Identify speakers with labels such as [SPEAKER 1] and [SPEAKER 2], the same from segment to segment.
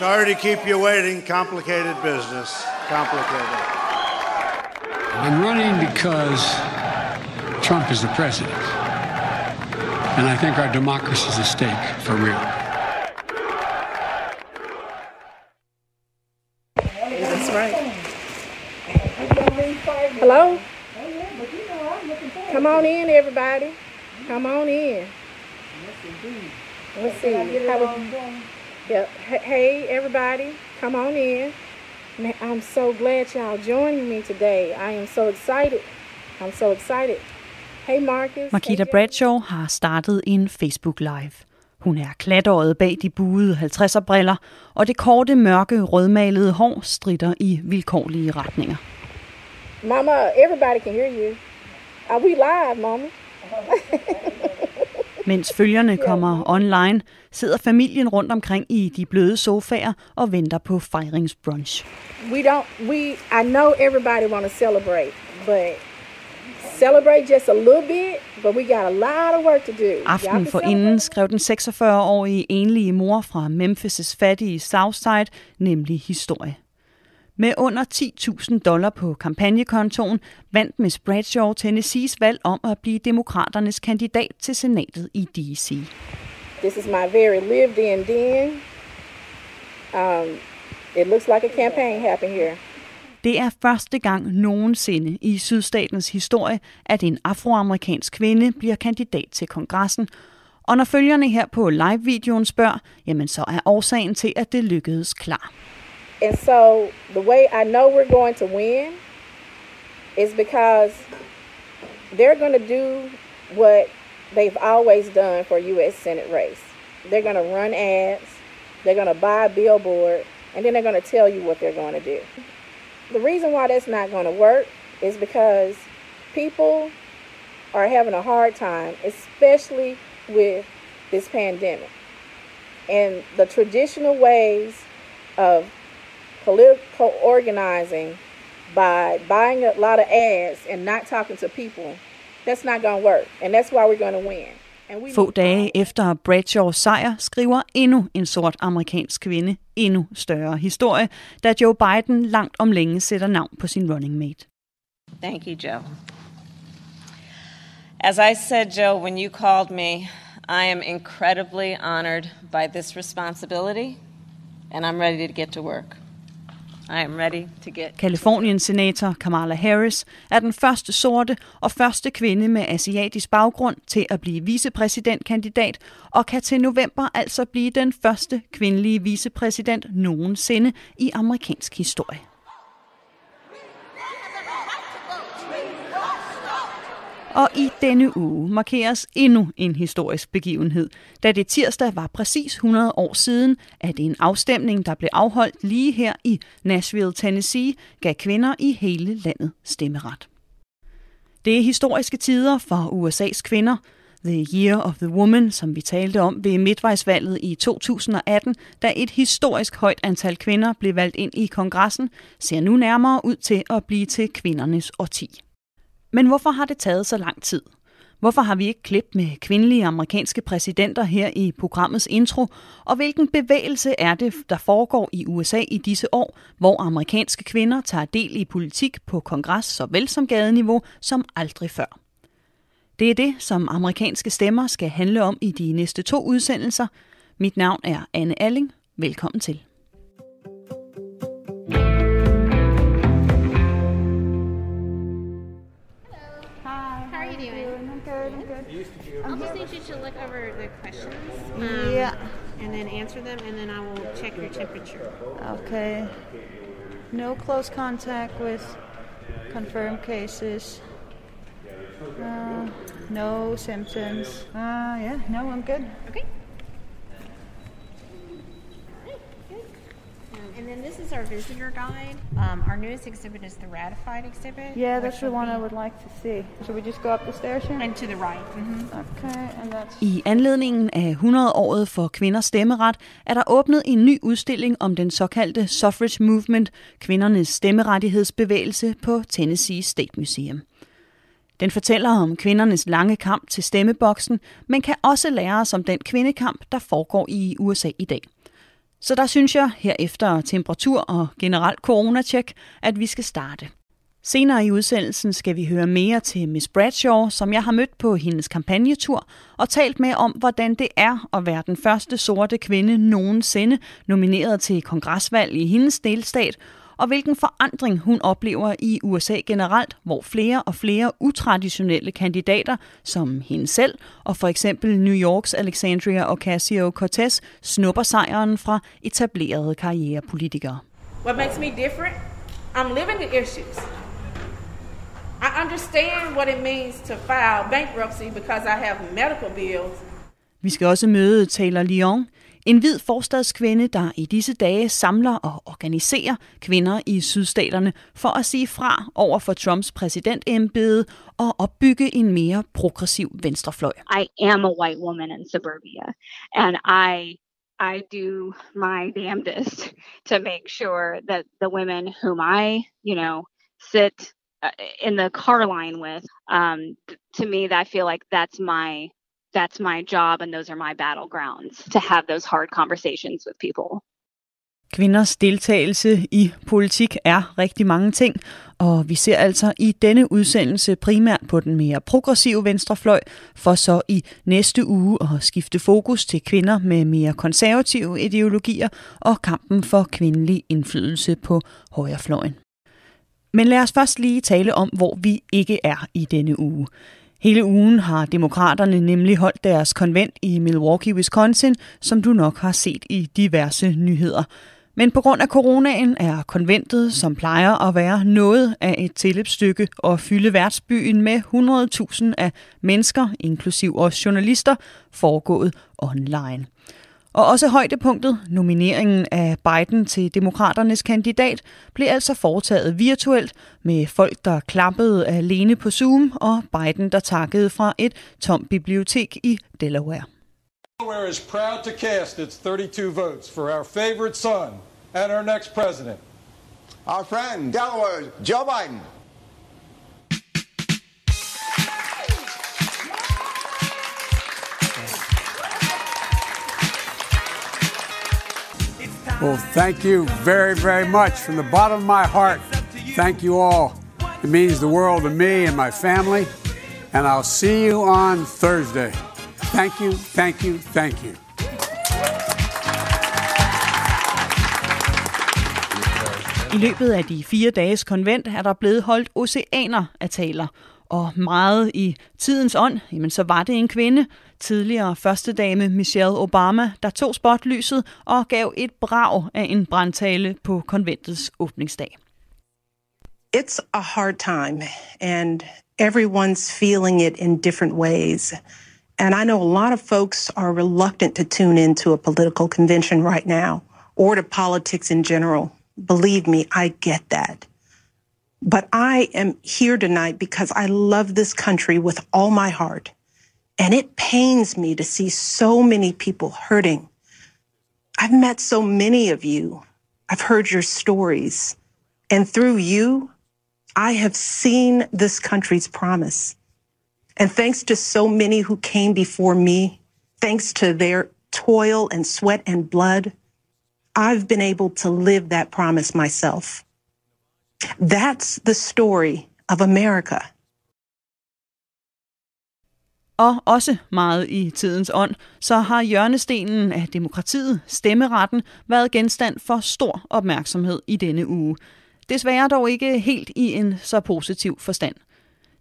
[SPEAKER 1] Sorry to keep you waiting. Complicated business. Complicated.
[SPEAKER 2] I'm running because Trump is the president. And I think our democracy is at stake for real.
[SPEAKER 3] That's right. Hello? Come on in, everybody. Come on in. Let's see. How would Yep. Hey, everybody. Come on in. Man, I'm so glad y'all joining me today. I am so excited. I'm so excited. Hey, Marcus.
[SPEAKER 4] Marquita
[SPEAKER 3] Hey,
[SPEAKER 4] Bradshaw har startet en Facebook Live. Hun er klatåret bag de buede 50'er briller, og det korte, mørke, rødmalede hår stritter i vilkårlige retninger.
[SPEAKER 3] Mama, everybody can hear you. Are we live, Mama?
[SPEAKER 4] Mens følgerne kommer online, sidder familien rundt omkring i de bløde sofaer og venter på fejringsbrunch.
[SPEAKER 3] we don't we i know everybody want to celebrate but celebrate just a little bit but we got a lot of work to do can
[SPEAKER 4] for inden skrev den 46-årige enlige mor fra Memphis' fattige Southside nemlig historie. Med under 10.000 dollar på kampagnekontoen vandt Miss Bradshaw Tennessees valg om at blive demokraternes kandidat til senatet i D.C.
[SPEAKER 3] this is my very lived in den um it looks like a campaign happened here
[SPEAKER 4] Det er første gang nogensinde i sydstatens historie, at en afroamerikansk kvinde bliver kandidat til kongressen. Og når følgerne her på live-videoen spørger, jamen så er årsagen til, at det lykkedes klar.
[SPEAKER 3] And so the way i know we're going to win is because they're going to do what they've always done for U.S. Senate race. They're going to run ads, they're going to buy a billboard, and then they're going to tell you what they're going to do. The reason why that's not going to work is because people are having a hard time, especially with this pandemic. And the traditional ways of political organizing by buying a lot of ads and not talking to people, that's not going to work. And that's why we're going to win.
[SPEAKER 4] Få dage efter Bradshaws sejr skriver endnu en sort amerikansk kvinde endnu større historie, da Joe Biden langt om længe sætter navn på sin running mate.
[SPEAKER 5] Thank you, Joe. As I said, Joe, when you called me, I am incredibly honored by this responsibility, and I'm ready to get to work. I am ready to get.
[SPEAKER 4] Kaliforniens senator Kamala Harris er den første sorte og første kvinde med asiatisk baggrund til at blive vicepræsidentkandidat, og kan til november altså blive den første kvindelige vicepræsident nogensinde i amerikansk historie. Og i denne uge markeres endnu en historisk begivenhed, da det tirsdag var præcis 100 år siden, at en afstemning, der blev afholdt lige her i Nashville, Tennessee, gav kvinder i hele landet stemmeret. Det er historiske tider for USA's kvinder. The Year of the Woman, som vi talte om ved midtvejsvalget i 2018, da et historisk højt antal kvinder blev valgt ind i kongressen, ser nu nærmere ud til at blive til kvindernes årti. Men hvorfor har det taget så lang tid? Hvorfor har vi ikke klip med kvindelige amerikanske præsidenter her i programmets intro? Og hvilken bevægelse er det, der foregår i USA i disse år, hvor amerikanske kvinder tager del i politik på kongres såvel som gadeniveau som aldrig før? Det er det, som amerikanske stemmer skal handle om i de næste to udsendelser. Mit navn er Anne Alling. Velkommen til.
[SPEAKER 6] You doing? I'm good. I'm good. I'll just need you to look over the questions. um,
[SPEAKER 7] Yeah.
[SPEAKER 6] And then answer them, and then I will check your temperature.
[SPEAKER 7] Okay. No close contact with confirmed cases. Uh, no symptoms. Uh, yeah, no, I'm good.
[SPEAKER 6] Okay. Visitor guide. Um, our newest exhibit is the ratified exhibit.
[SPEAKER 7] Yeah, that's the one
[SPEAKER 6] be-
[SPEAKER 7] I would like to see. Should we just go up the stairs here?
[SPEAKER 6] And to the right. hmm
[SPEAKER 7] Okay, and that's
[SPEAKER 4] I anledningen af 100-året for kvinders stemmeret er der åbnet en ny udstilling om den såkaldte suffrage movement, kvindernes stemmerettighedsbevægelse på Tennessee State Museum. Den fortæller om kvindernes lange kamp til stemmeboksen, men kan også lære os om den kvindekamp, der foregår i USA i dag. Så der synes jeg, her efter temperatur og generelt coronatjek, at vi skal starte. Senere i udsendelsen skal vi høre mere til Miss Bradshaw, som jeg har mødt på hendes kampagnetur, og talt med om, hvordan det er at være den første sorte kvinde nogensinde nomineret til kongresvalg i hendes delstat, og hvilken forandring hun oplever i USA generelt, hvor flere og flere utraditionelle kandidater, som hende selv og for eksempel New Yorks Alexandria Ocasio-Cortez, snupper sejren fra etablerede karrierepolitikere.
[SPEAKER 8] What makes me different? I'm living the issues. I understand what it means to file bankruptcy because I have medical bills.
[SPEAKER 4] Vi skal også møde Taylor Lyon, en hvid forstadskvinde, der i disse dage samler og organiserer kvinder i sydstaterne for at sige fra over for Trumps præsidentembede og opbygge en mere progressiv venstrefløj.
[SPEAKER 9] I am a white woman in suburbia, and I I do my damnedest to make sure that the women whom I, you know, sit uh, in the car line with, um, to me, that I feel like that's my that's my job, and those are my battlegrounds to have those hard conversations with people.
[SPEAKER 4] Kvinders deltagelse i politik er rigtig mange ting, og vi ser altså i denne udsendelse primært på den mere progressive venstrefløj, for så i næste uge at skifte fokus til kvinder med mere konservative ideologier og kampen for kvindelig indflydelse på højrefløjen. Men lad os først lige tale om, hvor vi ikke er i denne uge. Hele ugen har demokraterne nemlig holdt deres konvent i Milwaukee, Wisconsin, som du nok har set i diverse nyheder. Men på grund af coronaen er konventet, som plejer at være noget af et tilløbsstykke og fylde værtsbyen med 100.000 af mennesker, inklusiv også journalister, foregået online. Og også højdepunktet, nomineringen af Biden til demokraternes kandidat, blev altså foretaget virtuelt med folk, der klappede alene på Zoom, og Biden, der takkede fra et tomt bibliotek i Delaware.
[SPEAKER 10] Delaware is proud to cast its 32 votes for our favorite son and our next president.
[SPEAKER 11] Our friend, Delaware, Joe Biden.
[SPEAKER 2] Well, thank you very, very much from the bottom of my heart. Thank you all. It means the world to me and my family. And I'll see you on Thursday. Thank you, thank you, thank you.
[SPEAKER 4] I løbet af de fire dages konvent er der blevet holdt oceaner af taler, og meget i tidens ånd, jamen så var det en kvinde, tidligere Michelle Obama, der tog spotlyset og gav et brag af en brandtale på konventets åbningsdag.
[SPEAKER 12] It's a hard time, and everyone's feeling it in different ways. And I know a lot of folks are reluctant to tune into a political convention right now or to politics in general. Believe me, I get that. But I am here tonight because I love this country with all my heart. And it pains me to see so many people hurting. I've met so many of you. I've heard your stories. And through you, I have seen this country's promise. And thanks to so many who came before me, thanks to their toil and sweat and blood, I've been able to live that promise myself. That's the story of America.
[SPEAKER 4] Og også meget i tidens ånd, så har hjørnestenen af demokratiet, stemmeretten, været genstand for stor opmærksomhed i denne uge. Desværre dog ikke helt i en så positiv forstand.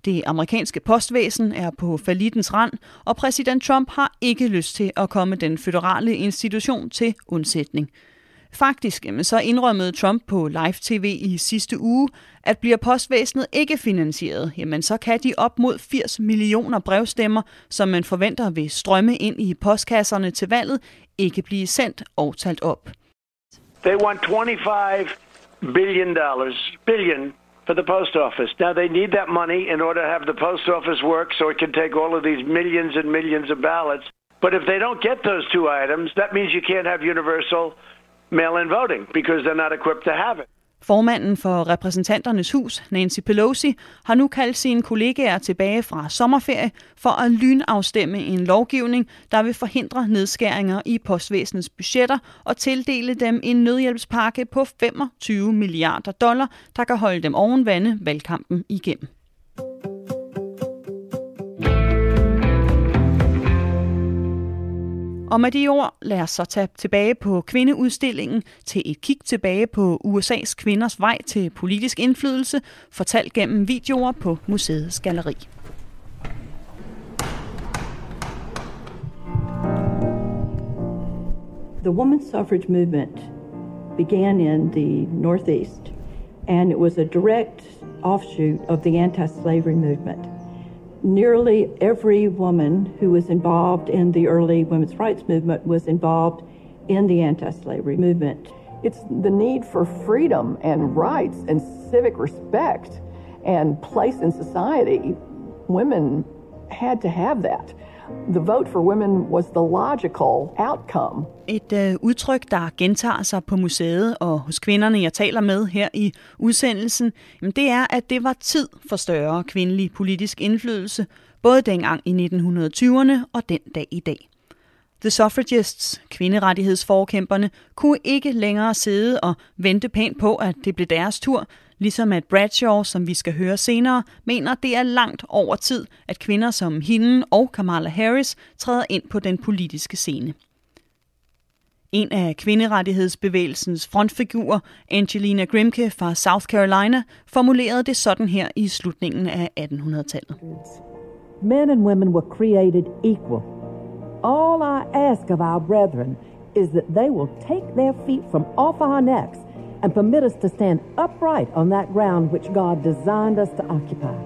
[SPEAKER 4] Det amerikanske postvæsen er på falitens rand, og præsident Trump har ikke lyst til at komme den føderale institution til undsætning. Faktisk jamen, så indrømmede Trump på live-tv i sidste uge, at bliver postvæsenet ikke finansieret, jamen så kan de op mod 80 millioner brevstemmer, som man forventer vil strømme ind i postkasserne til valget, ikke blive sendt og talt op.
[SPEAKER 13] They want 25 billion dollars, billion for the post office. Now they need that money in order to have the post office work so it can take all of these millions and millions of ballots. But if they don't get those two items, that means you can't have universal mail-in voting because they're not equipped to have it.
[SPEAKER 4] Formanden for repræsentanternes hus, Nancy Pelosi, har nu kaldt sine kollegaer tilbage fra sommerferie for at lynafstemme en lovgivning, der vil forhindre nedskæringer i postvæsenets budgetter og tildele dem en nødhjælpspakke på 25 milliarder dollar, der kan holde dem oven vande valgkampen igennem. Og med de ord, lad os så tage tilbage på kvindeudstillingen til et kig tilbage på USA's kvinders vej til politisk indflydelse, fortalt gennem videoer på museets galleri.
[SPEAKER 14] The women's suffrage movement began in the Northeast, and it was a direct offshoot of the anti slavery movement. Nearly every woman who was involved in the early women's rights movement was involved in the anti slavery movement.
[SPEAKER 15] It's the need for freedom and rights and civic respect and place in society. Women had to have that. The vote for women was the logical outcome.
[SPEAKER 4] Et øh, udtryk, der gentager sig på museet og hos kvinderne, jeg taler med her i udsendelsen, jamen det er, at det var tid for større kvindelig politisk indflydelse, både dengang i 1920'erne og den dag i dag. The Suffragists, kvinderettighedsforkæmperne, kunne ikke længere sidde og vente pænt på, at det blev deres tur, Ligesom at Bradshaw, som vi skal høre senere, mener, det er langt over tid, at kvinder som hende og Kamala Harris træder ind på den politiske scene. En af kvinderettighedsbevægelsens frontfigurer, Angelina Grimke fra South Carolina, formulerede det sådan her i slutningen af 1800-tallet.
[SPEAKER 16] Men and women were created equal. All I ask of our brethren is that they will take their feet from off our necks and permit us to stand upright on that ground which God designed us to occupy.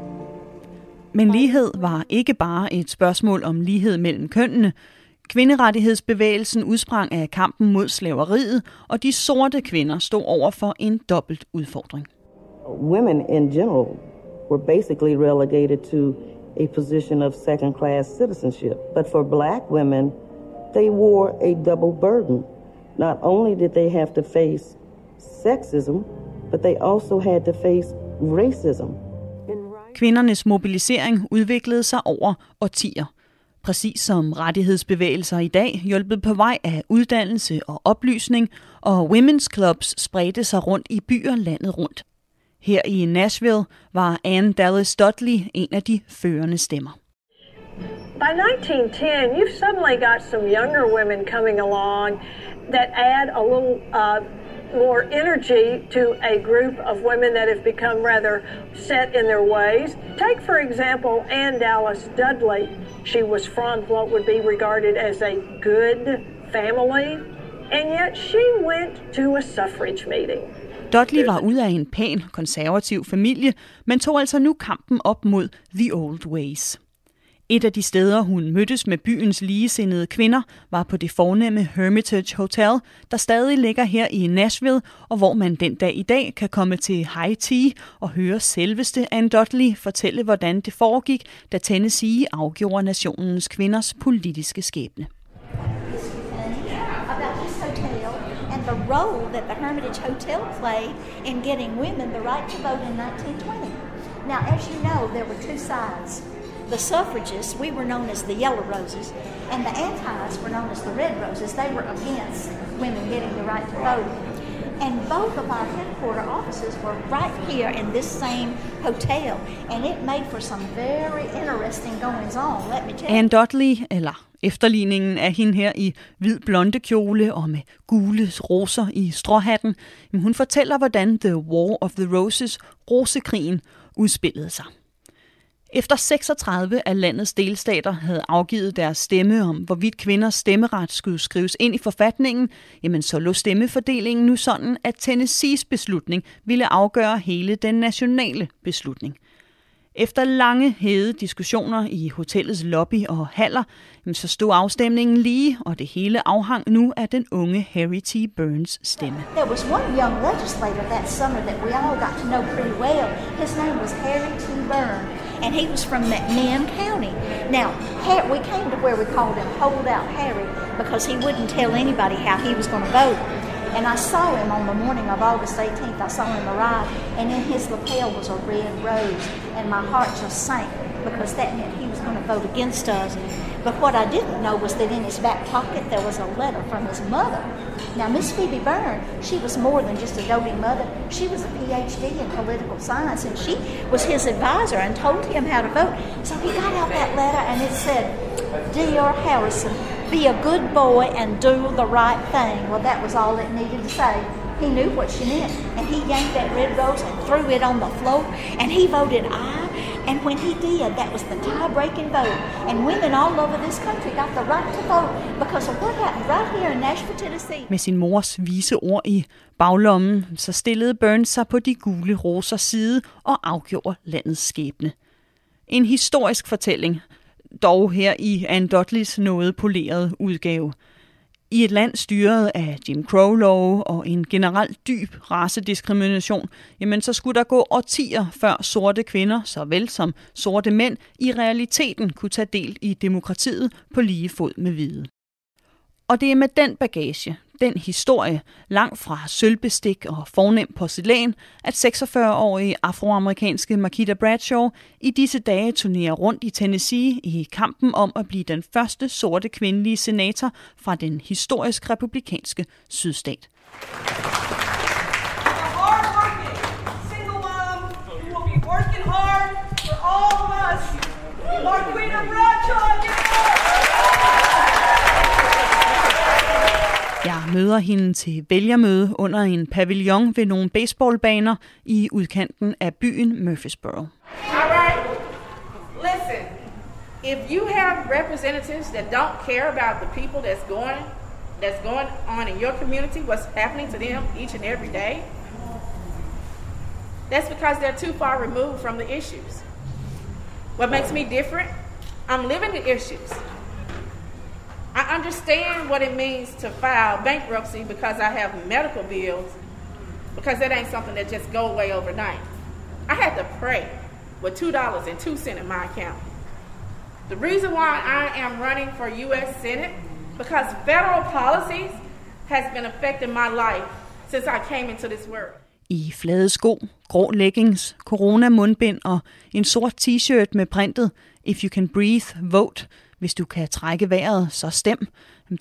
[SPEAKER 4] Men lighed var ikke bare et spørgsmål om lighed mellem kønnene. Kvinderettighedsbevægelsen udsprang af kampen mod slaveriet, og de sorte kvinder stod over for en dobbelt udfordring.
[SPEAKER 17] Women in general were basically relegated to a position of second class citizenship. But for black women, they wore a double burden. Not only did they have to face sexism, but they also had to face racism.
[SPEAKER 4] Kvindernes mobilisering udviklede sig over årtier. Præcis som rettighedsbevægelser i dag hjulpet på vej af uddannelse og oplysning, og women's clubs spredte sig rundt i byer landet rundt. Her i Nashville var Anne Dallas Dudley en af de førende stemmer.
[SPEAKER 18] By 1910, you've suddenly got some younger women coming along that add a little uh, more energy to a group of women that have become rather set in their ways. Take, for example, Anne Dallas Dudley. She was from what would be regarded as a good family, and yet she went to a suffrage meeting.
[SPEAKER 4] Dudley var ud af en pæn konservativ familie, men tog altså nu kampen op mod The Old Ways. Et af de steder, hun mødtes med byens ligesindede kvinder, var på det fornemme Hermitage Hotel, der stadig ligger her i Nashville, og hvor man den dag i dag kan komme til high tea og høre selveste Anne Dudley fortælle, hvordan det foregik, da Tennessee afgjorde nationens kvinders politiske skæbne.
[SPEAKER 19] the role that the Hermitage Hotel played in getting women the right to vote in 1920. Now, as you know, there were two sides the suffragists, we were known as the Yellow Roses, and the antis were known as the Red Roses. They were against women getting the right to vote. And both of our headquarter offices were right here in this same hotel, and it made for some very interesting goings on, let me tell you.
[SPEAKER 4] Anne Dudley, eller efterligningen af hende her i hvid blonde kjole og med gule roser i stråhatten, hun fortæller, hvordan The War of the Roses, rosekrigen, udspillede sig. Efter 36 af landets delstater havde afgivet deres stemme om, hvorvidt kvinders stemmeret skulle skrives ind i forfatningen, jamen så lå stemmefordelingen nu sådan, at Tennessees beslutning ville afgøre hele den nationale beslutning. Efter lange hede diskussioner i hotellets lobby og haller, så stod afstemningen lige, og det hele afhang nu af den unge Harry T. Burns stemme.
[SPEAKER 19] There was one young legislator that summer that we all got to know pretty well. His name was Harry T. Burns. And he was from McMinn County. Now, we came to where we called him Holdout Harry because he wouldn't tell anybody how he was going to vote. And I saw him on the morning of August 18th. I saw him arrive, and in his lapel was a red rose. And my heart just sank because that meant he was going to vote against us. But what I didn't know was that in his back pocket there was a letter from his mother. Now, Miss Phoebe Byrne, she was more than just a doting mother. She was a PhD in political science, and she was his advisor and told him how to vote. So he got out that letter, and it said, Dear Harrison, be a good boy and do the right thing. Well, that was all it needed to say. He knew what she meant, and he yanked that red rose and threw it on the floor, and he voted aye. And when he did, that was the tie-breaking vote. And women all over this country got the right to vote because of what happened right here in Nashville, Tennessee.
[SPEAKER 4] Med sin mors vise ord i baglommen, så stillede Burns sig på de gule rosers side og afgjorde landets skæbne. En historisk fortælling, dog her i Anne Dudleys noget polerede udgave. I et land styret af Jim Crow-lov og en generelt dyb racediskrimination, jamen så skulle der gå årtier før sorte kvinder, såvel som sorte mænd, i realiteten kunne tage del i demokratiet på lige fod med hvide. Og det er med den bagage, den historie, langt fra sølvbestik og fornem porcelæn, at 46-årige afroamerikanske Makita Bradshaw i disse dage turnerer rundt i Tennessee i kampen om at blive den første sorte kvindelige senator fra den historisk republikanske sydstat. Marquita Bradshaw, Jeg møder hende til vælgermøde under en pavillon ved nogle baseballbaner i udkanten af byen Murfreesboro.
[SPEAKER 3] All right. Listen, if you have representatives that don't care about the people that's going that's going on in your community, what's happening to them each and every day, that's because they're too far removed from the issues. What makes me different? I'm living the issues. I understand what it means to file bankruptcy because I have medical bills, because that ain't something that just go away overnight. I had to pray with $2.02 in my account. The reason why I am running for U.S. Senate, because federal policies has been affecting my life since I came into this world.
[SPEAKER 4] I flade sko, grå leggings, corona-mundbind og en sort t-shirt med printet If you can breathe, vote, Hvis du kan trække vejret, så stem.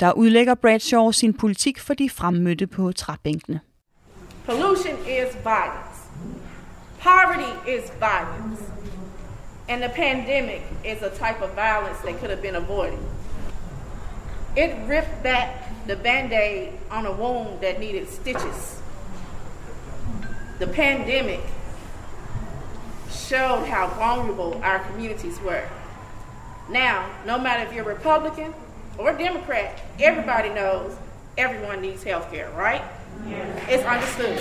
[SPEAKER 4] Der udlægger Bradshaw sin politik for de fremmødte på træbænkene.
[SPEAKER 3] Pollution is violence. Poverty is violence. And the pandemic is a type of violence that could have been avoided. It ripped back the band-aid on a wound that needed stitches. The pandemic showed how vulnerable our communities were. Now, no matter if you're Republican or Democrat, everybody knows everyone needs health care, right? Yeah. It's understood.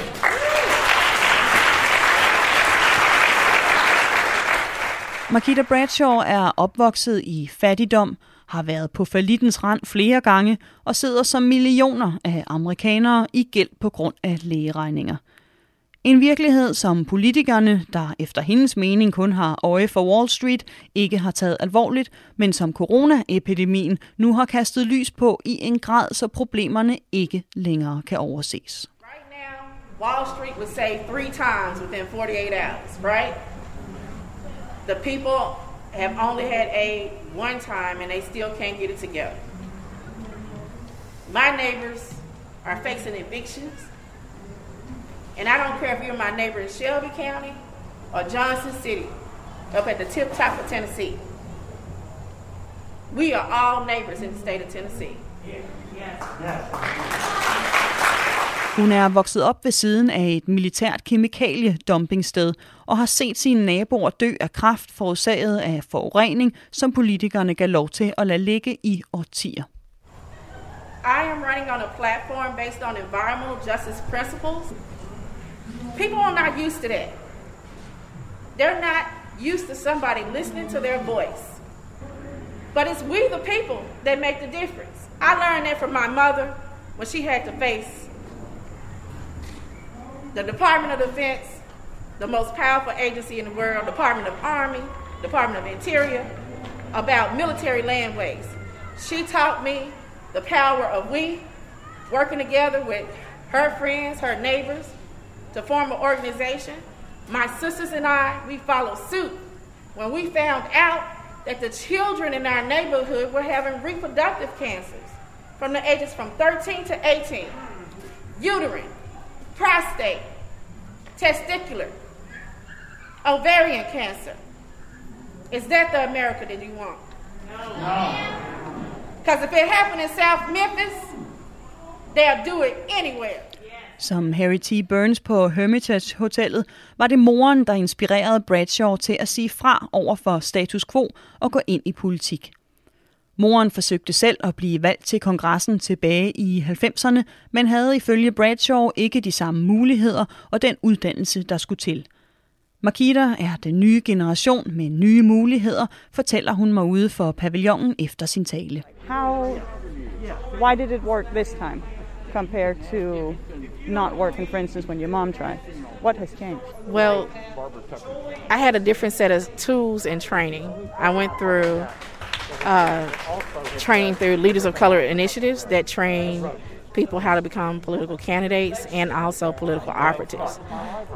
[SPEAKER 4] Makita Bradshaw er opvokset i fattigdom, har været på falitens rand flere gange og sidder som millioner af amerikanere i gæld på grund af lægeregninger – en virkelighed, som politikerne, der efter hendes mening kun har øje for Wall Street, ikke har taget alvorligt, men som coronaepidemien nu har kastet lys på i en grad, så problemerne ikke længere kan overses.
[SPEAKER 3] Right now, Wall Street would say three times within 48 hours, right? The people have only had a one time and they still can't get it together. My neighbors are facing evictions. And I don't care if you're my neighbor in Shelby County or Johnson City, up at the tip top of Tennessee. We are all neighbors in the state of Tennessee.
[SPEAKER 4] Hun er vokset op ved siden af et militært kemikaliedumpingssted og har set sine naboer dø af kraft forårsaget af forurening, som politikerne gav lov til at lade ligge i årtier.
[SPEAKER 3] I am running on a platform based on environmental justice principles People are not used to that. They're not used to somebody listening to their voice. But it's we, the people, that make the difference. I learned that from my mother when she had to face the Department of Defense, the most powerful agency in the world, Department of Army, Department of Interior, about military landways. She taught me the power of we working together with her friends, her neighbors, to form an organization. My sisters and I, we followed suit when we found out that the children in our neighborhood were having reproductive cancers from the ages from 13 to 18 uterine, prostate, testicular, ovarian cancer. Is that the America that you want? No. Because if it happened in South Memphis, they'll do it anywhere.
[SPEAKER 4] Som Harry T. Burns på Hermitage Hotellet, var det moren, der inspirerede Bradshaw til at sige fra over for status quo og gå ind i politik. Moren forsøgte selv at blive valgt til kongressen tilbage i 90'erne, men havde ifølge Bradshaw ikke de samme muligheder og den uddannelse, der skulle til. Makita er den nye generation med nye muligheder, fortæller hun mig ude for pavillonen efter sin tale.
[SPEAKER 7] How, why did it work this time compared to not working, for instance, when your mom tried? What has changed?
[SPEAKER 3] Well, I had a different set of tools and training. I went through uh, training through Leaders of Color initiatives that train people how to become political candidates and also political operatives.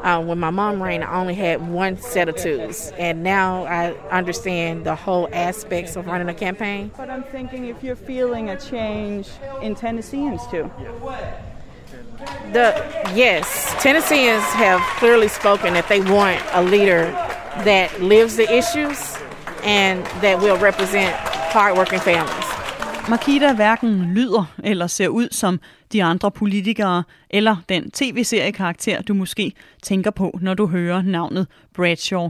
[SPEAKER 3] Uh, when my mom ran, I only had one set of tools, and now I understand the whole aspects of running a campaign.
[SPEAKER 7] But I'm thinking if you're feeling a change in Tennesseans too.
[SPEAKER 3] The yes, Tennesseans have clearly spoken that they want a leader that lives the issues and that will represent hardworking families.
[SPEAKER 4] Makita hverken lyder eller ser ud som de andre politikere eller den tv-seriekarakter, du måske tænker på, når du hører navnet Bradshaw.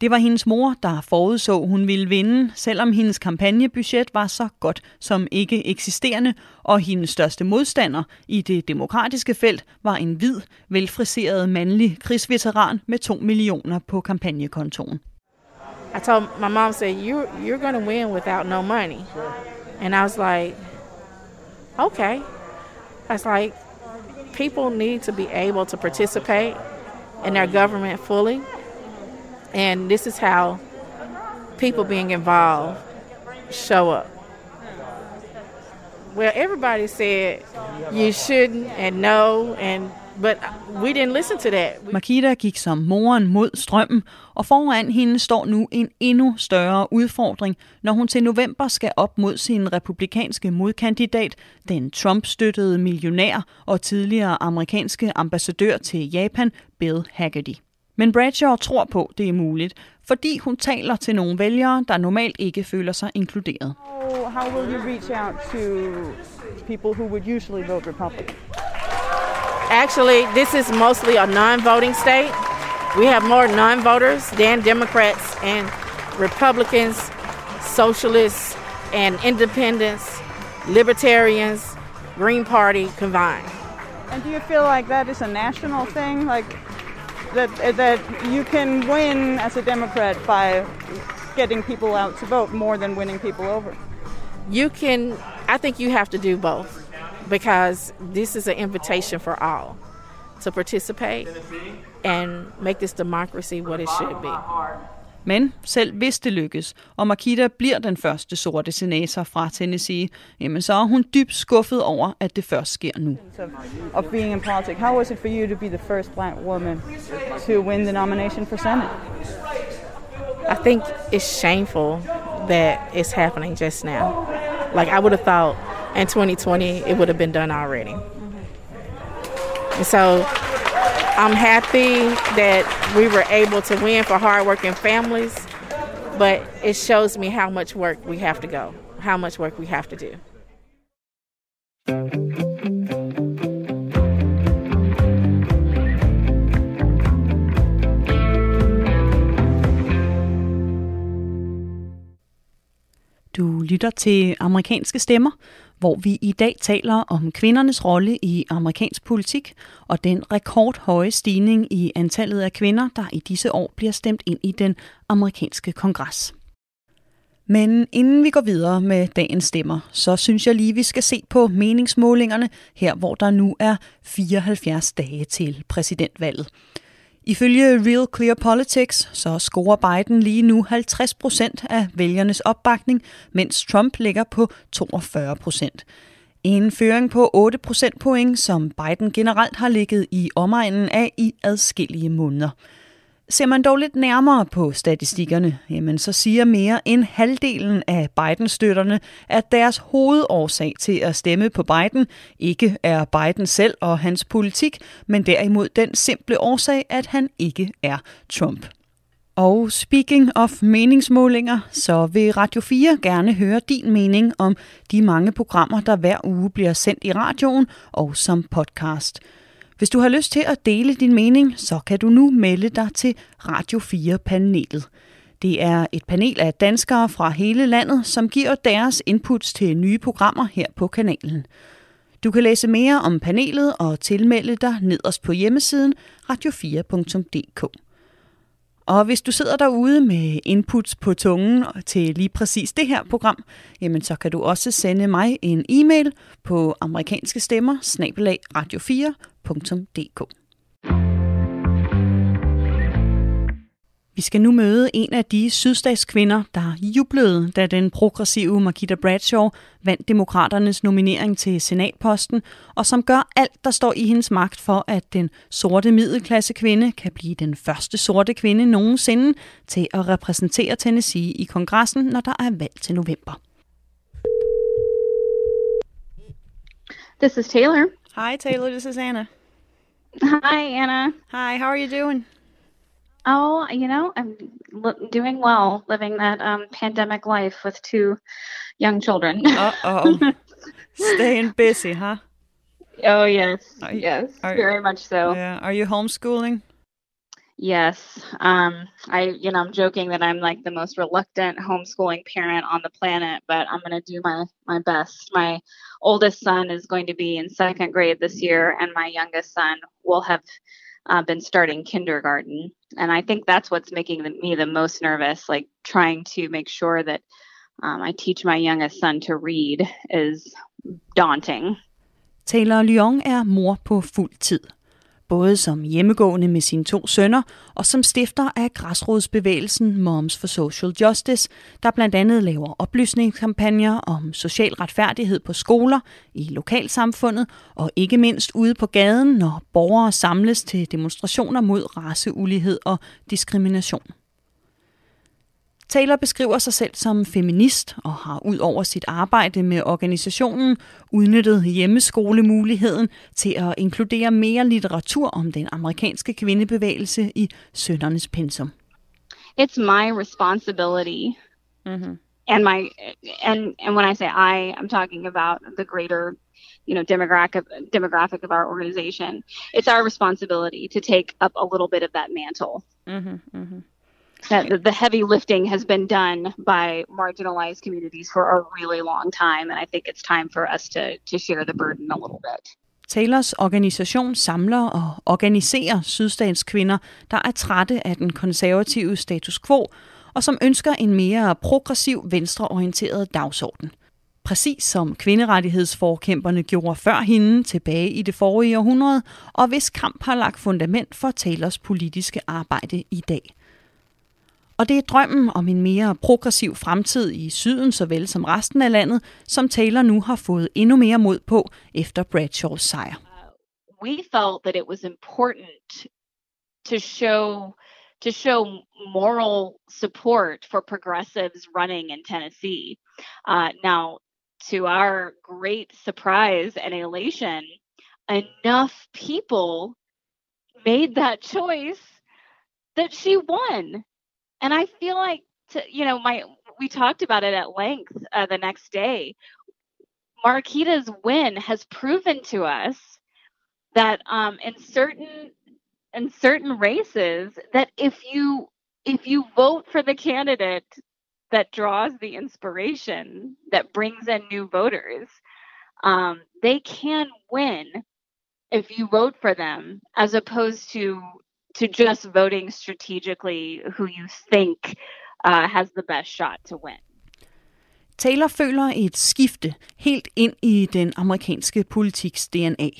[SPEAKER 4] Det var hendes mor, der forudså, hun ville vinde, selvom hendes kampagnebudget var så godt som ikke eksisterende, og hendes største modstander i det demokratiske felt var en hvid, velfriseret mandlig krigsveteran med 2 millioner på kampagnekontoen.
[SPEAKER 3] I told my mom said you you're going to win without no money. And I was like, okay. I was like, people need to be able to participate in their government fully. And this is how people being involved show up. Well, everybody said you shouldn't and no, and but we didn't listen to that.
[SPEAKER 4] Makita gik som moren mod strømmen, og foran hende står nu en endnu større udfordring, når hun til november skal op mod sin republikanske modkandidat, den Trump-støttede millionær og tidligere amerikanske ambassadør til Japan, Bill Hagerty. Men Bradshaw tror på, det er muligt, fordi hun taler til nogle vælgere, der normalt ikke føler sig inkluderet.
[SPEAKER 7] How, how will you reach out to people who would usually vote Republican?
[SPEAKER 3] Actually, this is mostly a non-voting state. We have more non-voters than Democrats and Republicans, socialists and independents, libertarians, Green Party combined.
[SPEAKER 7] And do you feel like that is a national thing? Like that that you can win as a Democrat by getting people out to vote more than winning people over?
[SPEAKER 3] You can I think you have to do both because this is an invitation for all to participate and make this democracy what it should be.
[SPEAKER 4] Men selv hvis det lykkes, og Makita bliver den første sorte senator fra Tennessee, jamen så er hun dybt skuffet over, at det først sker nu.
[SPEAKER 7] Of being in politics, how was it for you to be the first black woman to win the nomination for Senate?
[SPEAKER 3] I think it's shameful that it's happening just now. Like I would have thought in 2020 it would have been done already. And so I'm happy that we were able to win for hardworking families, but it shows me how much work we have to go, how much work we have to do.
[SPEAKER 4] Du lytter til amerikanske stemmer, hvor vi i dag taler om kvindernes rolle i amerikansk politik og den rekordhøje stigning i antallet af kvinder, der i disse år bliver stemt ind i den amerikanske kongres. Men inden vi går videre med dagens stemmer, så synes jeg lige, vi skal se på meningsmålingerne her, hvor der nu er 74 dage til præsidentvalget. Ifølge Real Clear Politics så scorer Biden lige nu 50 procent af vælgernes opbakning, mens Trump ligger på 42 procent. En føring på 8 procentpoint, som Biden generelt har ligget i omegnen af i adskillige måneder. Ser man dog lidt nærmere på statistikkerne, jamen så siger mere end halvdelen af Biden-støtterne, at deres hovedårsag til at stemme på Biden ikke er Biden selv og hans politik, men derimod den simple årsag, at han ikke er Trump. Og speaking of meningsmålinger, så vil Radio 4 gerne høre din mening om de mange programmer, der hver uge bliver sendt i radioen og som podcast – hvis du har lyst til at dele din mening, så kan du nu melde dig til Radio 4-panelet. Det er et panel af danskere fra hele landet, som giver deres inputs til nye programmer her på kanalen. Du kan læse mere om panelet og tilmelde dig nederst på hjemmesiden radio4.dk. Og hvis du sidder derude med inputs på tungen til lige præcis det her program, jamen så kan du også sende mig en e-mail på amerikanske stemmer radio4.dk. Vi skal nu møde en af de sydstatskvinder, der jublede, da den progressive Marquita Bradshaw vandt demokraternes nominering til senatposten, og som gør alt, der står i hendes magt for, at den sorte middelklasse kvinde kan blive den første sorte kvinde nogensinde til at repræsentere Tennessee i kongressen, når der er valg til november.
[SPEAKER 9] This is Taylor.
[SPEAKER 4] Hi Taylor, this is Anna.
[SPEAKER 9] Hi Anna.
[SPEAKER 4] Hi, how are you doing?
[SPEAKER 9] Oh, you know, I'm li- doing well, living that um, pandemic life with two young children.
[SPEAKER 4] Uh oh. Staying busy, huh?
[SPEAKER 9] Oh yes,
[SPEAKER 4] you-
[SPEAKER 9] yes,
[SPEAKER 4] are-
[SPEAKER 9] very much so.
[SPEAKER 4] Yeah. Are you homeschooling?
[SPEAKER 9] Yes. Um, I, you know, I'm joking that I'm like the most reluctant homeschooling parent on the planet, but I'm going to do my my best. My oldest son is going to be in second grade this year, and my youngest son will have uh, been starting kindergarten. And I think that's what's making me the most nervous. Like trying to make sure that um, I teach my youngest son to read is daunting.
[SPEAKER 4] Taylor Lyon er mor på fuld tid. Både som hjemmegående med sine to sønner og som stifter af græsrodsbevægelsen Moms for Social Justice, der blandt andet laver oplysningskampagner om social retfærdighed på skoler, i lokalsamfundet og ikke mindst ude på gaden, når borgere samles til demonstrationer mod raceulighed og diskrimination. Taylor beskriver sig selv som feminist og har ud over sit arbejde med organisationen udnyttet hjemmeskolemuligheden til at inkludere mere litteratur om den amerikanske kvindebevægelse i sønnernes pensum.
[SPEAKER 9] It's my responsibility
[SPEAKER 4] Mm-hmm.
[SPEAKER 9] and my and and when I say I, I'm talking about the greater, you know, demographic demographic of our organization. It's our responsibility to take up a little bit of that mantle.
[SPEAKER 4] Mm-hmm. Mm-hmm.
[SPEAKER 9] That the, heavy lifting has been done by marginalized communities for a really long time, and I think it's time for us to to share the burden a little bit.
[SPEAKER 4] Taylors organisation samler og organiserer sydstatskvinder, der er trætte af den konservative status quo, og som ønsker en mere progressiv, venstreorienteret dagsorden. Præcis som kvinderettighedsforkæmperne gjorde før hende tilbage i det forrige århundrede, og hvis kamp har lagt fundament for Taylors politiske arbejde i dag. Og det er drømmen om en mere progressiv fremtid i syden såvel som resten af landet, som Taylor nu har fået endnu mere mod på efter Bradshaws sejr.
[SPEAKER 9] we felt that it was important to show to show moral support for progressives running in Tennessee. Uh, now, to our great surprise and elation, enough people made that choice that she won. And I feel like, to, you know, my we talked about it at length uh, the next day. Marquita's win has proven to us that um, in certain in certain races that if you if you vote for the candidate that draws the inspiration that brings in new voters um, they can win if you vote for them, as opposed to to just voting strategically who you think uh, has the best shot to win.
[SPEAKER 4] Taylor føler et skifte helt ind i den amerikanske politiks DNA.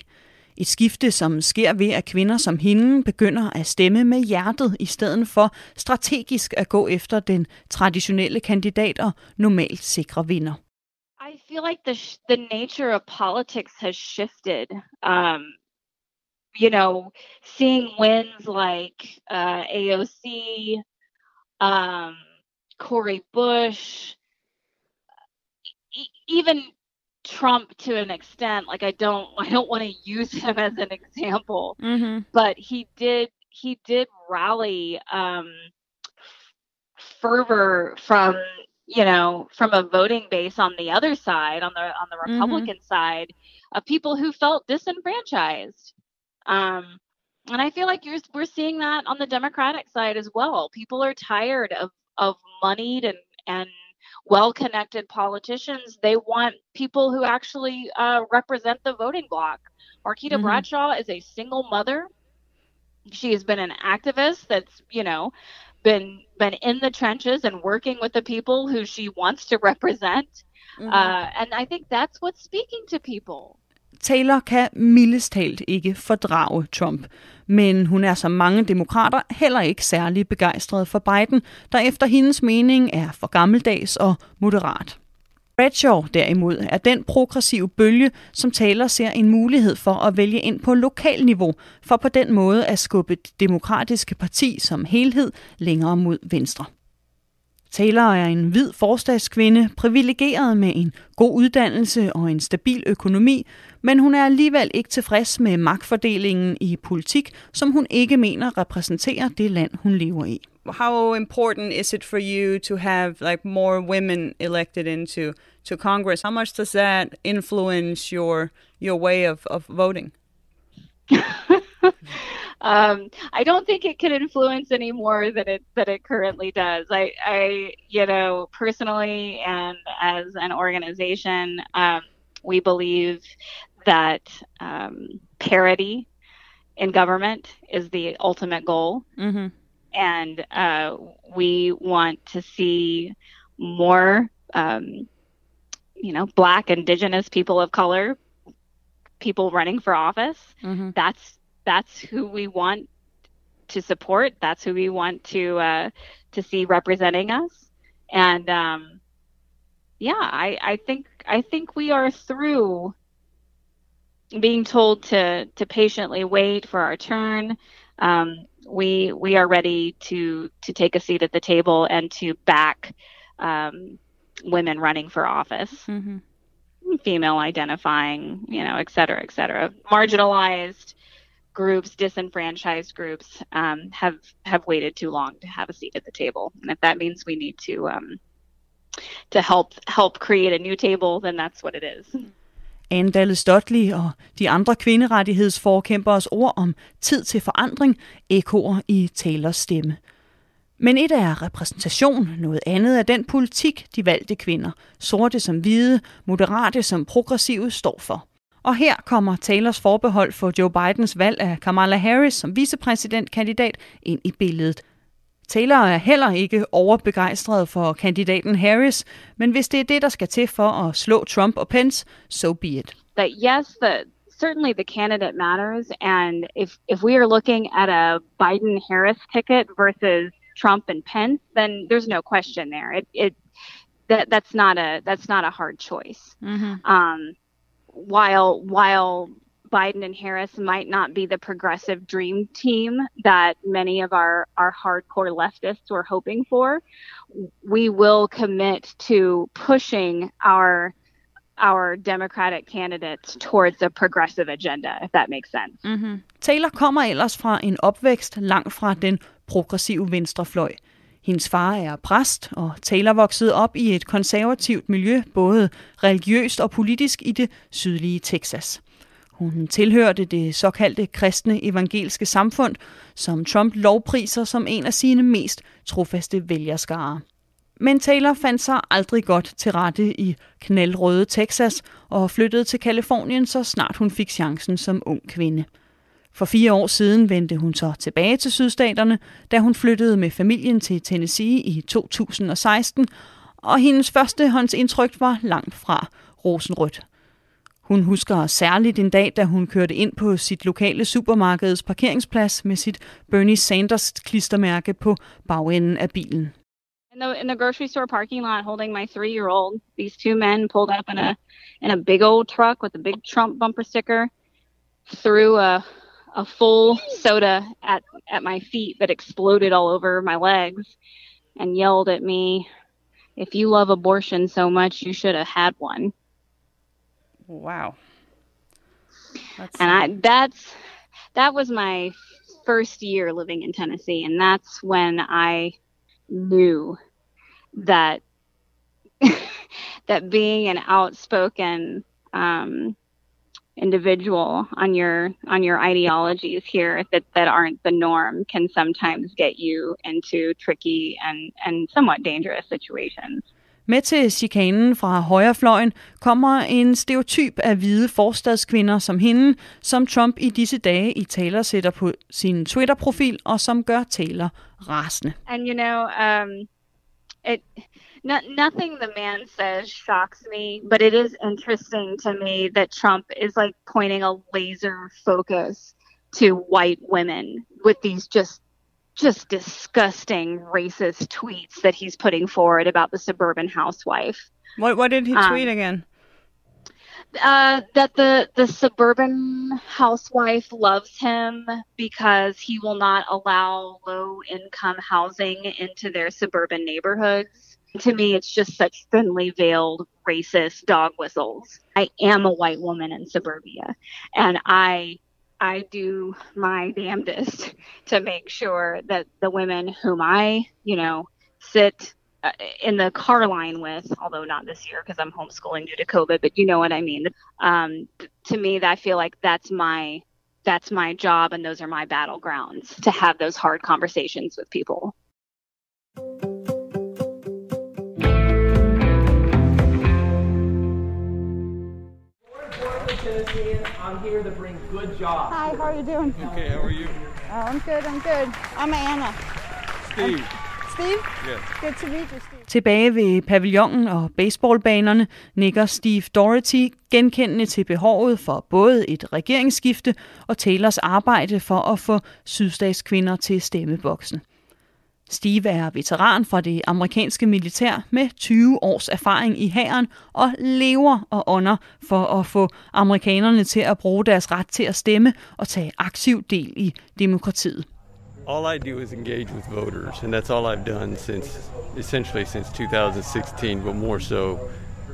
[SPEAKER 4] Et skifte, som sker ved, at kvinder som hende begynder at stemme med hjertet, i stedet for strategisk at gå efter den traditionelle kandidat og normalt sikre vinder.
[SPEAKER 9] I feel like the the nature of politics has shifted. Um, you know, seeing wins like uh, AOC, um, Cory Bush, e- even Trump to an extent. Like I don't, I don't want to use him as an example,
[SPEAKER 4] mm-hmm.
[SPEAKER 9] but he did, he did rally um, fervor from you know from a voting base on the other side on the on the republican mm-hmm. side of people who felt disenfranchised um and i feel like you're we're seeing that on the democratic side as well people are tired of of moneyed and and well connected politicians they want people who actually uh, represent the voting bloc marquita mm-hmm. bradshaw is a single mother she has been an activist that's you know been been in the trenches and working with the people who she wants to represent. Mm-hmm. Uh, and I think that's what's speaking to people.
[SPEAKER 4] Taylor kan mildest talt ikke fordrage Trump, men hun er som mange demokrater heller ikke særlig begejstret for Biden, der efter hendes mening er for gammeldags og moderat. Bradshaw derimod er den progressive bølge, som taler ser en mulighed for at vælge ind på lokal niveau, for på den måde at skubbe det demokratiske parti som helhed længere mod venstre. Taylor er en hvid forstadskvinde, privilegeret med en god uddannelse og en stabil økonomi, men hun er alligevel ikke tilfreds med magtfordelingen i politik, som hun ikke mener repræsenterer det land, hun lever i. How important is it for you to have like more women elected into to Congress? How much does that influence your your way of, of voting?
[SPEAKER 9] um, I don't think it can influence any more than it than it currently does. I, I you know, personally and as an organization, um, we believe that um, parity in government is the ultimate goal,
[SPEAKER 4] mm-hmm.
[SPEAKER 9] and uh, we want to see more, um, you know, Black, Indigenous, people of color, people running for office.
[SPEAKER 4] Mm-hmm.
[SPEAKER 9] That's that's who we want to support. That's who we want to uh, to see representing us. And um, yeah, I, I think I think we are through being told to to patiently wait for our turn. Um, we we are ready to to take a seat at the table and to back um, women running for office,
[SPEAKER 4] mm-hmm.
[SPEAKER 9] female identifying, you know, et cetera, et cetera, marginalized groups, disenfranchised groups um, have have waited too long to have a seat at the table, and if that means we need to um, to help help create a new table, then that's what it is.
[SPEAKER 4] Anne Dalles og de andre kvinderettighedsforkæmperes ord om tid til forandring ekoer i Taylors stemme. Men et er repræsentation, noget andet er den politik, de valgte kvinder, sorte som hvide, moderate som progressive, står for. Og her kommer Taylors forbehold for Joe Bidens valg af Kamala Harris som vicepræsidentkandidat ind i billedet. Taylor er heller ikke overbegejstret for kandidaten Harris, men hvis det er det, der skal til for at slå Trump og Pence, so be it.
[SPEAKER 9] That yes, the certainly the candidate matters, and if if we are looking at a Biden-Harris ticket versus Trump and Pence, then there's no question there. It it that that's not a that's not a hard choice.
[SPEAKER 4] Mm-hmm.
[SPEAKER 9] Um, while while Biden and Harris might not be the progressive dream team that many of our, our hardcore leftists were hoping for, we will commit to pushing our our Democratic candidates towards a progressive agenda, if that makes sense.
[SPEAKER 4] Mm-hmm. Taylor kommer ellers fra en opvækst langt fra den progressive venstrefløj. Hendes far er præst, og Taylor voksede op i et konservativt miljø, både religiøst og politisk i det sydlige Texas. Hun tilhørte det såkaldte kristne evangeliske samfund, som Trump lovpriser som en af sine mest trofaste vælgerskare. Men Taylor fandt sig aldrig godt til rette i knaldrøde Texas og flyttede til Kalifornien, så snart hun fik chancen som ung kvinde. For fire år siden vendte hun så tilbage til sydstaterne, da hun flyttede med familien til Tennessee i 2016, og hendes førstehåndsindtryk var langt fra rosenrødt. Hun husker særligt en dag, da hun kørte ind på sit lokale supermarkeds parkeringsplads med sit Bernie Sanders klistermærke på bagenden af bilen.
[SPEAKER 9] In the in the grocery store parking lot, holding my three-year-old, these two men pulled up in a in a big old truck with a big Trump bumper sticker, threw a a full soda at at my feet that exploded all over my legs, and yelled at me, "If you love abortion so much, you should have had one."
[SPEAKER 4] Wow.
[SPEAKER 9] That's... And I that's that was my first year living in Tennessee and that's when I knew that that being an outspoken um, individual on your on your ideologies here that that aren't the norm can sometimes get you into tricky and and somewhat dangerous situations.
[SPEAKER 4] Med til chikanen fra højrefløjen kommer en stereotyp af hvide forstadskvinder som hende, som Trump i disse dage i taler sætter på sin Twitter-profil, og som gør Taylor rasende.
[SPEAKER 9] And you know, um, it, no, nothing the man says shocks me, but it is interesting to me that Trump is like pointing a laser focus to white women with these just just disgusting racist tweets that he's putting forward about the suburban housewife.
[SPEAKER 4] What what did he tweet um, again?
[SPEAKER 9] Uh, that the the suburban housewife loves him because he will not allow low income housing into their suburban neighborhoods. To me, it's just such thinly veiled racist dog whistles. I am a white woman in suburbia, and I I do my damnedest to make sure that the women whom I, you know, sit in the car line with, although not this year because I'm homeschooling due to COVID, but you know what I mean. Um, to me, I feel like that's my that's my job, and those are my battlegrounds to have those hard conversations with people.
[SPEAKER 20] I'm here to bring good jobs.
[SPEAKER 7] Hi, how are you doing?
[SPEAKER 20] Okay, how are you?
[SPEAKER 7] Oh, I'm good, I'm good. I'm Anna.
[SPEAKER 20] Steve.
[SPEAKER 7] I'm Steve?
[SPEAKER 20] Yes.
[SPEAKER 7] Good to meet you, Steve.
[SPEAKER 4] Tilbage ved pavillonen og baseballbanerne nikker Steve Doherty genkendende til behovet for både et regeringsskifte og Taylors arbejde for at få sydstatskvinder til stemmeboksen. Steve er veteran fra det amerikanske militær med 20 års erfaring i hæren og lever og ånder for at få amerikanerne til at bruge deres ret til at stemme og tage aktiv del i demokratiet.
[SPEAKER 21] All I do is engage with voters, and that's all I've done since essentially since 2016, but more so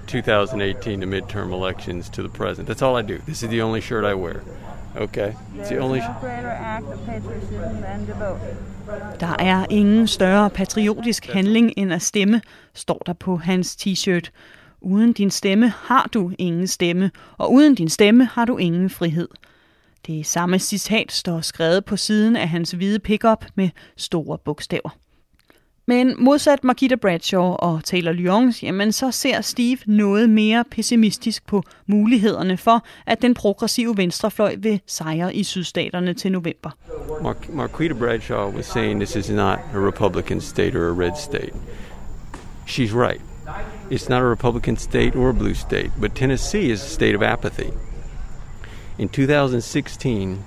[SPEAKER 21] 2018, the midterm elections to the present. That's all I do. This is the only shirt I wear. Okay.
[SPEAKER 7] It's the only. No greater act of patriotism than to vote.
[SPEAKER 4] Der er ingen større patriotisk handling end at stemme, står der på hans t-shirt. Uden din stemme har du ingen stemme, og uden din stemme har du ingen frihed. Det samme citat står skrevet på siden af hans hvide pickup med store bogstaver. Men modsat Marquita Bradshaw og Taylor Lyons, jamen så ser Steve noget mere pessimistisk på mulighederne for, at den progressive venstrefløj vil sejre i sydstaterne til november.
[SPEAKER 21] Mar- Marquita Bradshaw was saying this is not a Republican state or a red state. She's right. It's not a Republican state or a blue state, but Tennessee is a state of apathy. In 2016,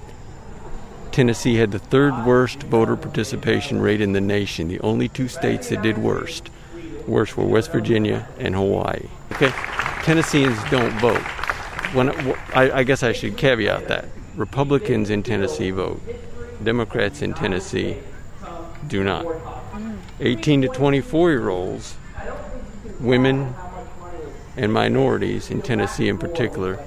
[SPEAKER 21] Tennessee had the third worst voter participation rate in the nation. The only two states that did worst, worst were West Virginia and Hawaii. Okay, Tennesseans don't vote. When I, I guess I should caveat that Republicans in Tennessee vote, Democrats in Tennessee do not. 18 to 24 year olds, women, and minorities in Tennessee in particular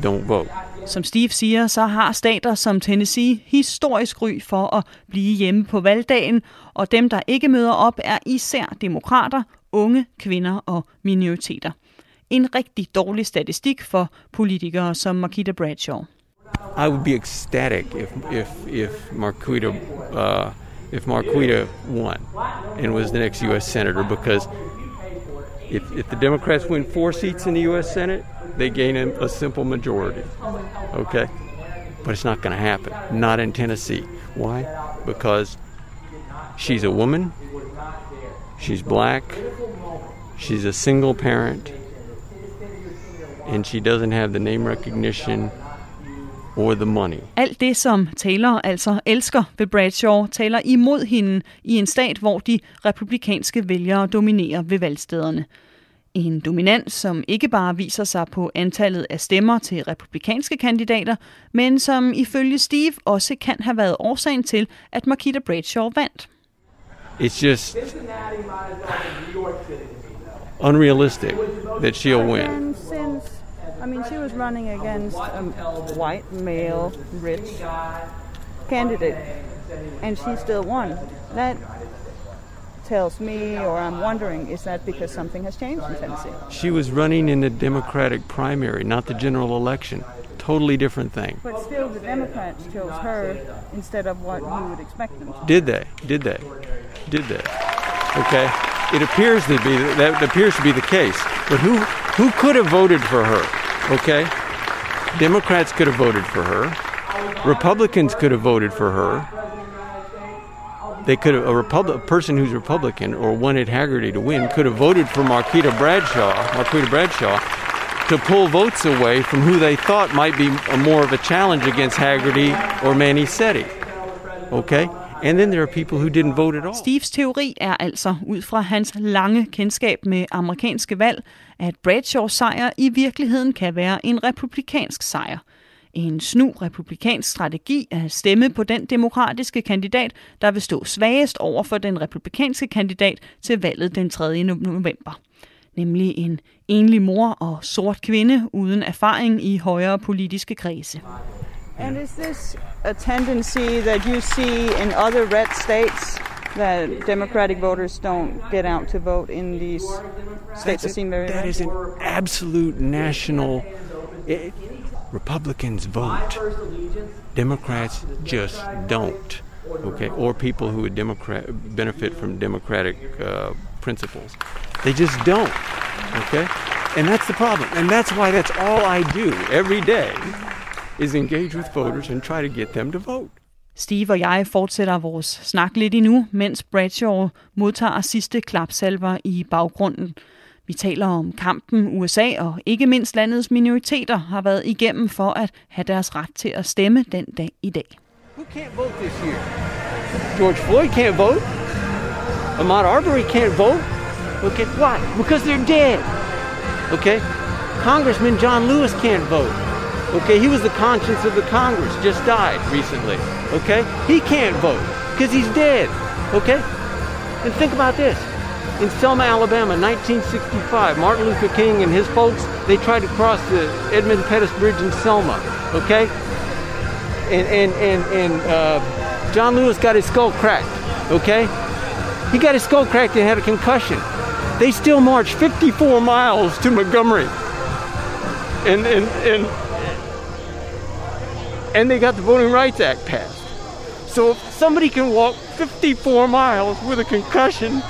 [SPEAKER 21] don't vote.
[SPEAKER 4] Som Steve siger, så har stater som Tennessee historisk ry for at blive hjemme på valgdagen, og dem, der ikke møder op, er især demokrater, unge, kvinder og minoriteter. En rigtig dårlig statistik for politikere som Marquita Bradshaw.
[SPEAKER 21] I would be ecstatic if if if Marquita uh, if Marquita won and was the next U.S. senator because If, if the Democrats win four seats in the U.S. Senate, they gain a, a simple majority. Okay? But it's not going to happen. Not in Tennessee. Why? Because she's a woman, she's black, she's a single parent, and she doesn't have the name recognition or the money.
[SPEAKER 4] Alt det, som Taylor altså elsker ved Bradshaw, taler imod hende i en stat, hvor de republikanske vælgere dominerer ved valgstederne. En dominans, som ikke bare viser sig på antallet af stemmer til republikanske kandidater, men som ifølge Steve også kan have været årsagen til, at Marquita Bradshaw vandt.
[SPEAKER 21] It's just unrealistic that she'll win.
[SPEAKER 7] And since, I mean, she was running against a white, male, rich candidate, and she still won. That tells me, or I'm wondering, is that because something has changed in Tennessee?
[SPEAKER 21] She was running in the Democratic primary, not the general election. Totally different thing.
[SPEAKER 7] But still, the Democrats chose her instead of what you would expect them to.
[SPEAKER 21] Did they? Did they? Did they? Okay. It appears to be that appears to be the case. But who who could have voted for her? Okay. Democrats could have voted for her. Republicans could have voted for her. They could have a, Repub- a person who's Republican or wanted Haggerty to win could have voted for Marquita Bradshaw, Marquita Bradshaw, to pull votes away from who they thought might be a more of a challenge against Haggerty or Manisetti. Okay? And then there are people who didn't vote at all.
[SPEAKER 4] Steves teori er altså, ud fra hans lange kendskab med amerikanske valg, at Bradshaws sejr i virkeligheden kan være en republikansk sejr. En snu republikansk strategi at stemme på den demokratiske kandidat, der vil stå svagest over for den republikanske kandidat til valget den 3. november. Nemlig en enlig mor og sort kvinde uden erfaring i højere politiske kredse.
[SPEAKER 7] And is this a tendency that you see in other red states that Democratic voters don't get out to vote in these states that seem very
[SPEAKER 21] That is an absolute national. It, Republicans vote. Democrats just don't. Okay, or people who would Democrat benefit from democratic uh, principles, they just don't. Okay, and that's the problem, and that's why that's all I do every day is engage with voters and try to get them to vote.
[SPEAKER 4] Steve og jeg fortsætter vores snak lidt endnu, mens Bradshaw modtager sidste klapsalver i baggrunden. Vi taler om kampen USA og ikke mindst landets minoriteter har været igennem for at have deres ret til at stemme den dag i dag.
[SPEAKER 21] Who can't vote this year? George Floyd can't vote. Ahmaud Arbery can't vote. Okay, why? Because they're dead. Okay, Congressman John Lewis can't vote. Okay, he was the conscience of the Congress, just died recently. Okay, he can't vote because he's dead. Okay, and think about this. In Selma, Alabama, 1965, Martin Luther King and his folks, they tried to cross the Edmund Pettus Bridge in Selma, okay? And, and, and, and uh, John Lewis got his skull cracked, okay? He got his skull cracked and had a concussion. They still marched 54 miles to Montgomery. And, and, and, and they got the Voting Rights Act passed. So if somebody can walk 54 miles with a concussion,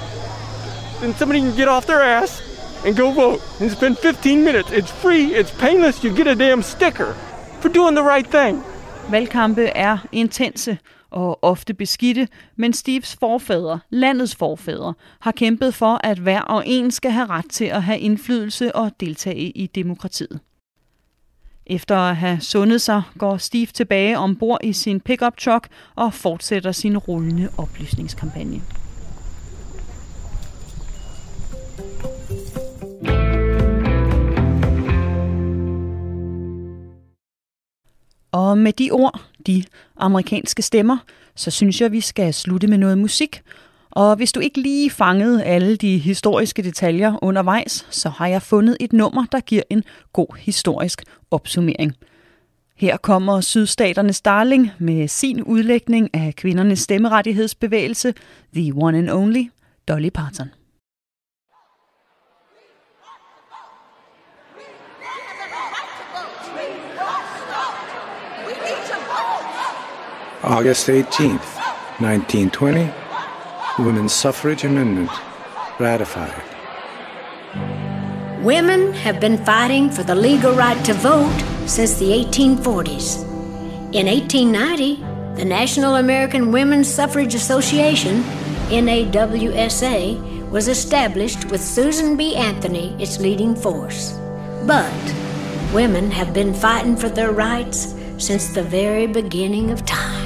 [SPEAKER 21] then somebody can get off their ass and go vote and spend 15 minutes. It's free, it's painless, you get a damn sticker for doing the right thing.
[SPEAKER 4] Valgkampe er intense og ofte beskidte, men Steves forfædre, landets forfædre, har kæmpet for, at hver og en skal have ret til at have indflydelse og deltage i demokratiet. Efter at have sundet sig, går Steve tilbage ombord i sin pickup truck og fortsætter sin rullende oplysningskampagne. Og med de ord, de amerikanske stemmer, så synes jeg, vi skal slutte med noget musik. Og hvis du ikke lige fangede alle de historiske detaljer undervejs, så har jeg fundet et nummer, der giver en god historisk opsummering. Her kommer Sydstaternes Darling med sin udlægning af kvindernes stemmerettighedsbevægelse, The One and Only, Dolly Parton.
[SPEAKER 22] August 18th, 1920, Women's Suffrage Amendment ratified. Women have been fighting for the legal right to vote since the 1840s. In 1890, the National American Women's Suffrage Association, NAWSA, was established with Susan B. Anthony its leading force. But women have been fighting for their rights since the very beginning of time.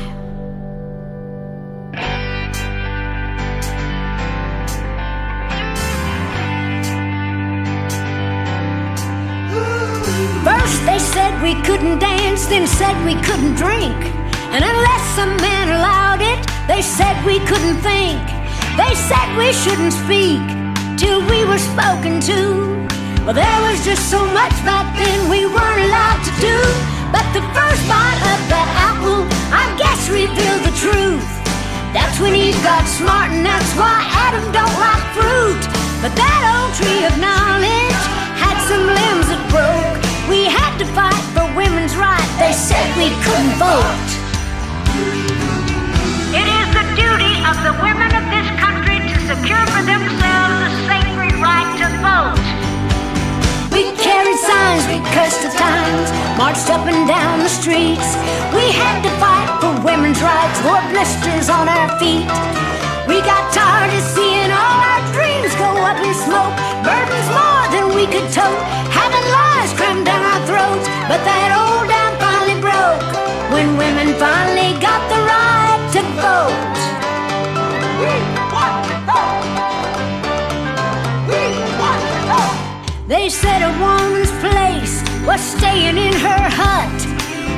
[SPEAKER 22] Then said we couldn't drink. And unless some man allowed it, they said we couldn't think. They said we shouldn't speak till we were spoken to. Well, there was just so much back then we weren't allowed to do. But the first bite of that apple, I guess, revealed the truth. That's when Eve got smart, and that's why Adam don't like fruit. But that old tree of knowledge had some limbs that broke. We had to fight for women's rights. They said we couldn't vote. It is the duty of the women of this country to secure for themselves the sacred right to vote. We carried signs, we cursed the times, marched up and down the streets. We had to fight for women's rights, wore blisters on our feet. We got tired of seeing all our dreams go up in smoke, burdens more than we could tote, having lies crammed down our throats. But that old dam finally broke when women finally got the right to vote. We want to vote. We want to vote. They said a woman's place was staying in her hut,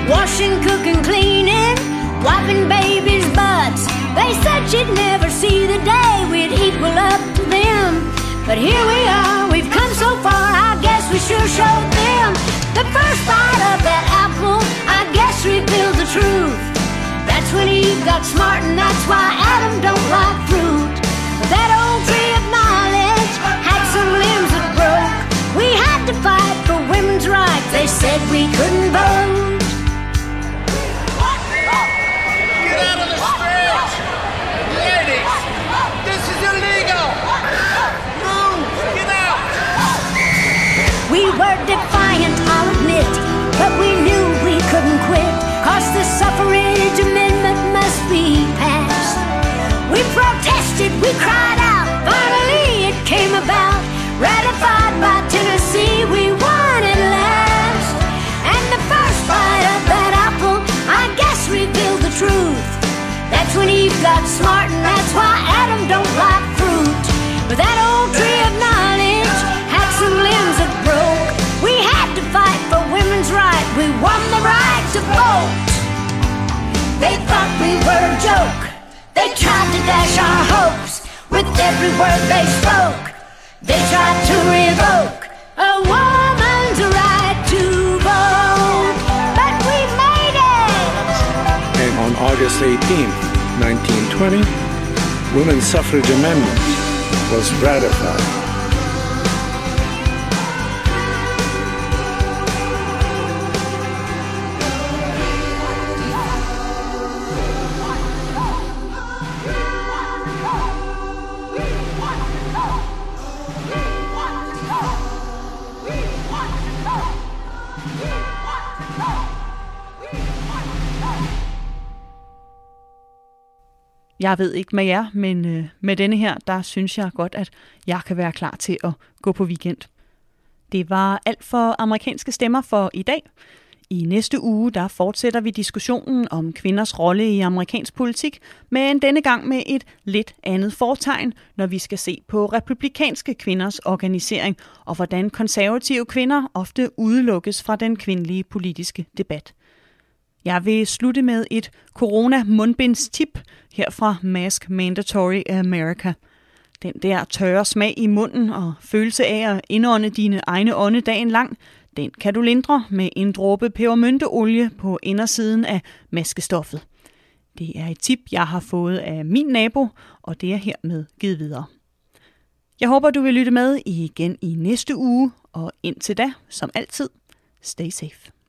[SPEAKER 22] washing, cooking, cleaning, wiping babies' butts. They said she'd never see the day we'd equal up to them. But here we are, we've come so far, I guess we sure showed them. The first bite of that apple, I guess revealed the truth. That's when Eve got smart, and that's why Adam don't like fruit. That old tree of knowledge had some limbs that broke. We had to fight for women's rights, they said we couldn't vote. We were defiant, I'll admit, but we knew we couldn't quit, cause the suffrage amendment must be passed. We protested, we cried out, finally it came about, ratified by Tennessee, we won at last. And the first bite of that apple, I guess revealed the truth. That's when Eve got smart, and that's why Adam vote. They thought we were a joke. They tried to dash our hopes with every word they spoke. They tried to revoke a woman's right to vote. But we made it.
[SPEAKER 23] And on August 18, 1920, Women's Suffrage Amendment was ratified.
[SPEAKER 4] Jeg ved ikke med jer, men øh, med denne her, der synes jeg godt, at jeg kan være klar til at gå på weekend. Det var alt for amerikanske stemmer for i dag. I næste uge, der fortsætter vi diskussionen om kvinders rolle i amerikansk politik, men denne gang med et lidt andet fortegn, når vi skal se på republikanske kvinders organisering og hvordan konservative kvinder ofte udelukkes fra den kvindelige politiske debat. Jeg vil slutte med et corona-mundbindstip her fra Mask Mandatory America. Den der tørre smag i munden og følelse af at indånde dine egne ånde dagen lang, den kan du lindre med en dråbe pebermynteolie på indersiden af maskestoffet. Det er et tip, jeg har fået af min nabo, og det er hermed givet videre. Jeg håber, du vil lytte med igen i næste uge, og indtil da, som altid, stay safe.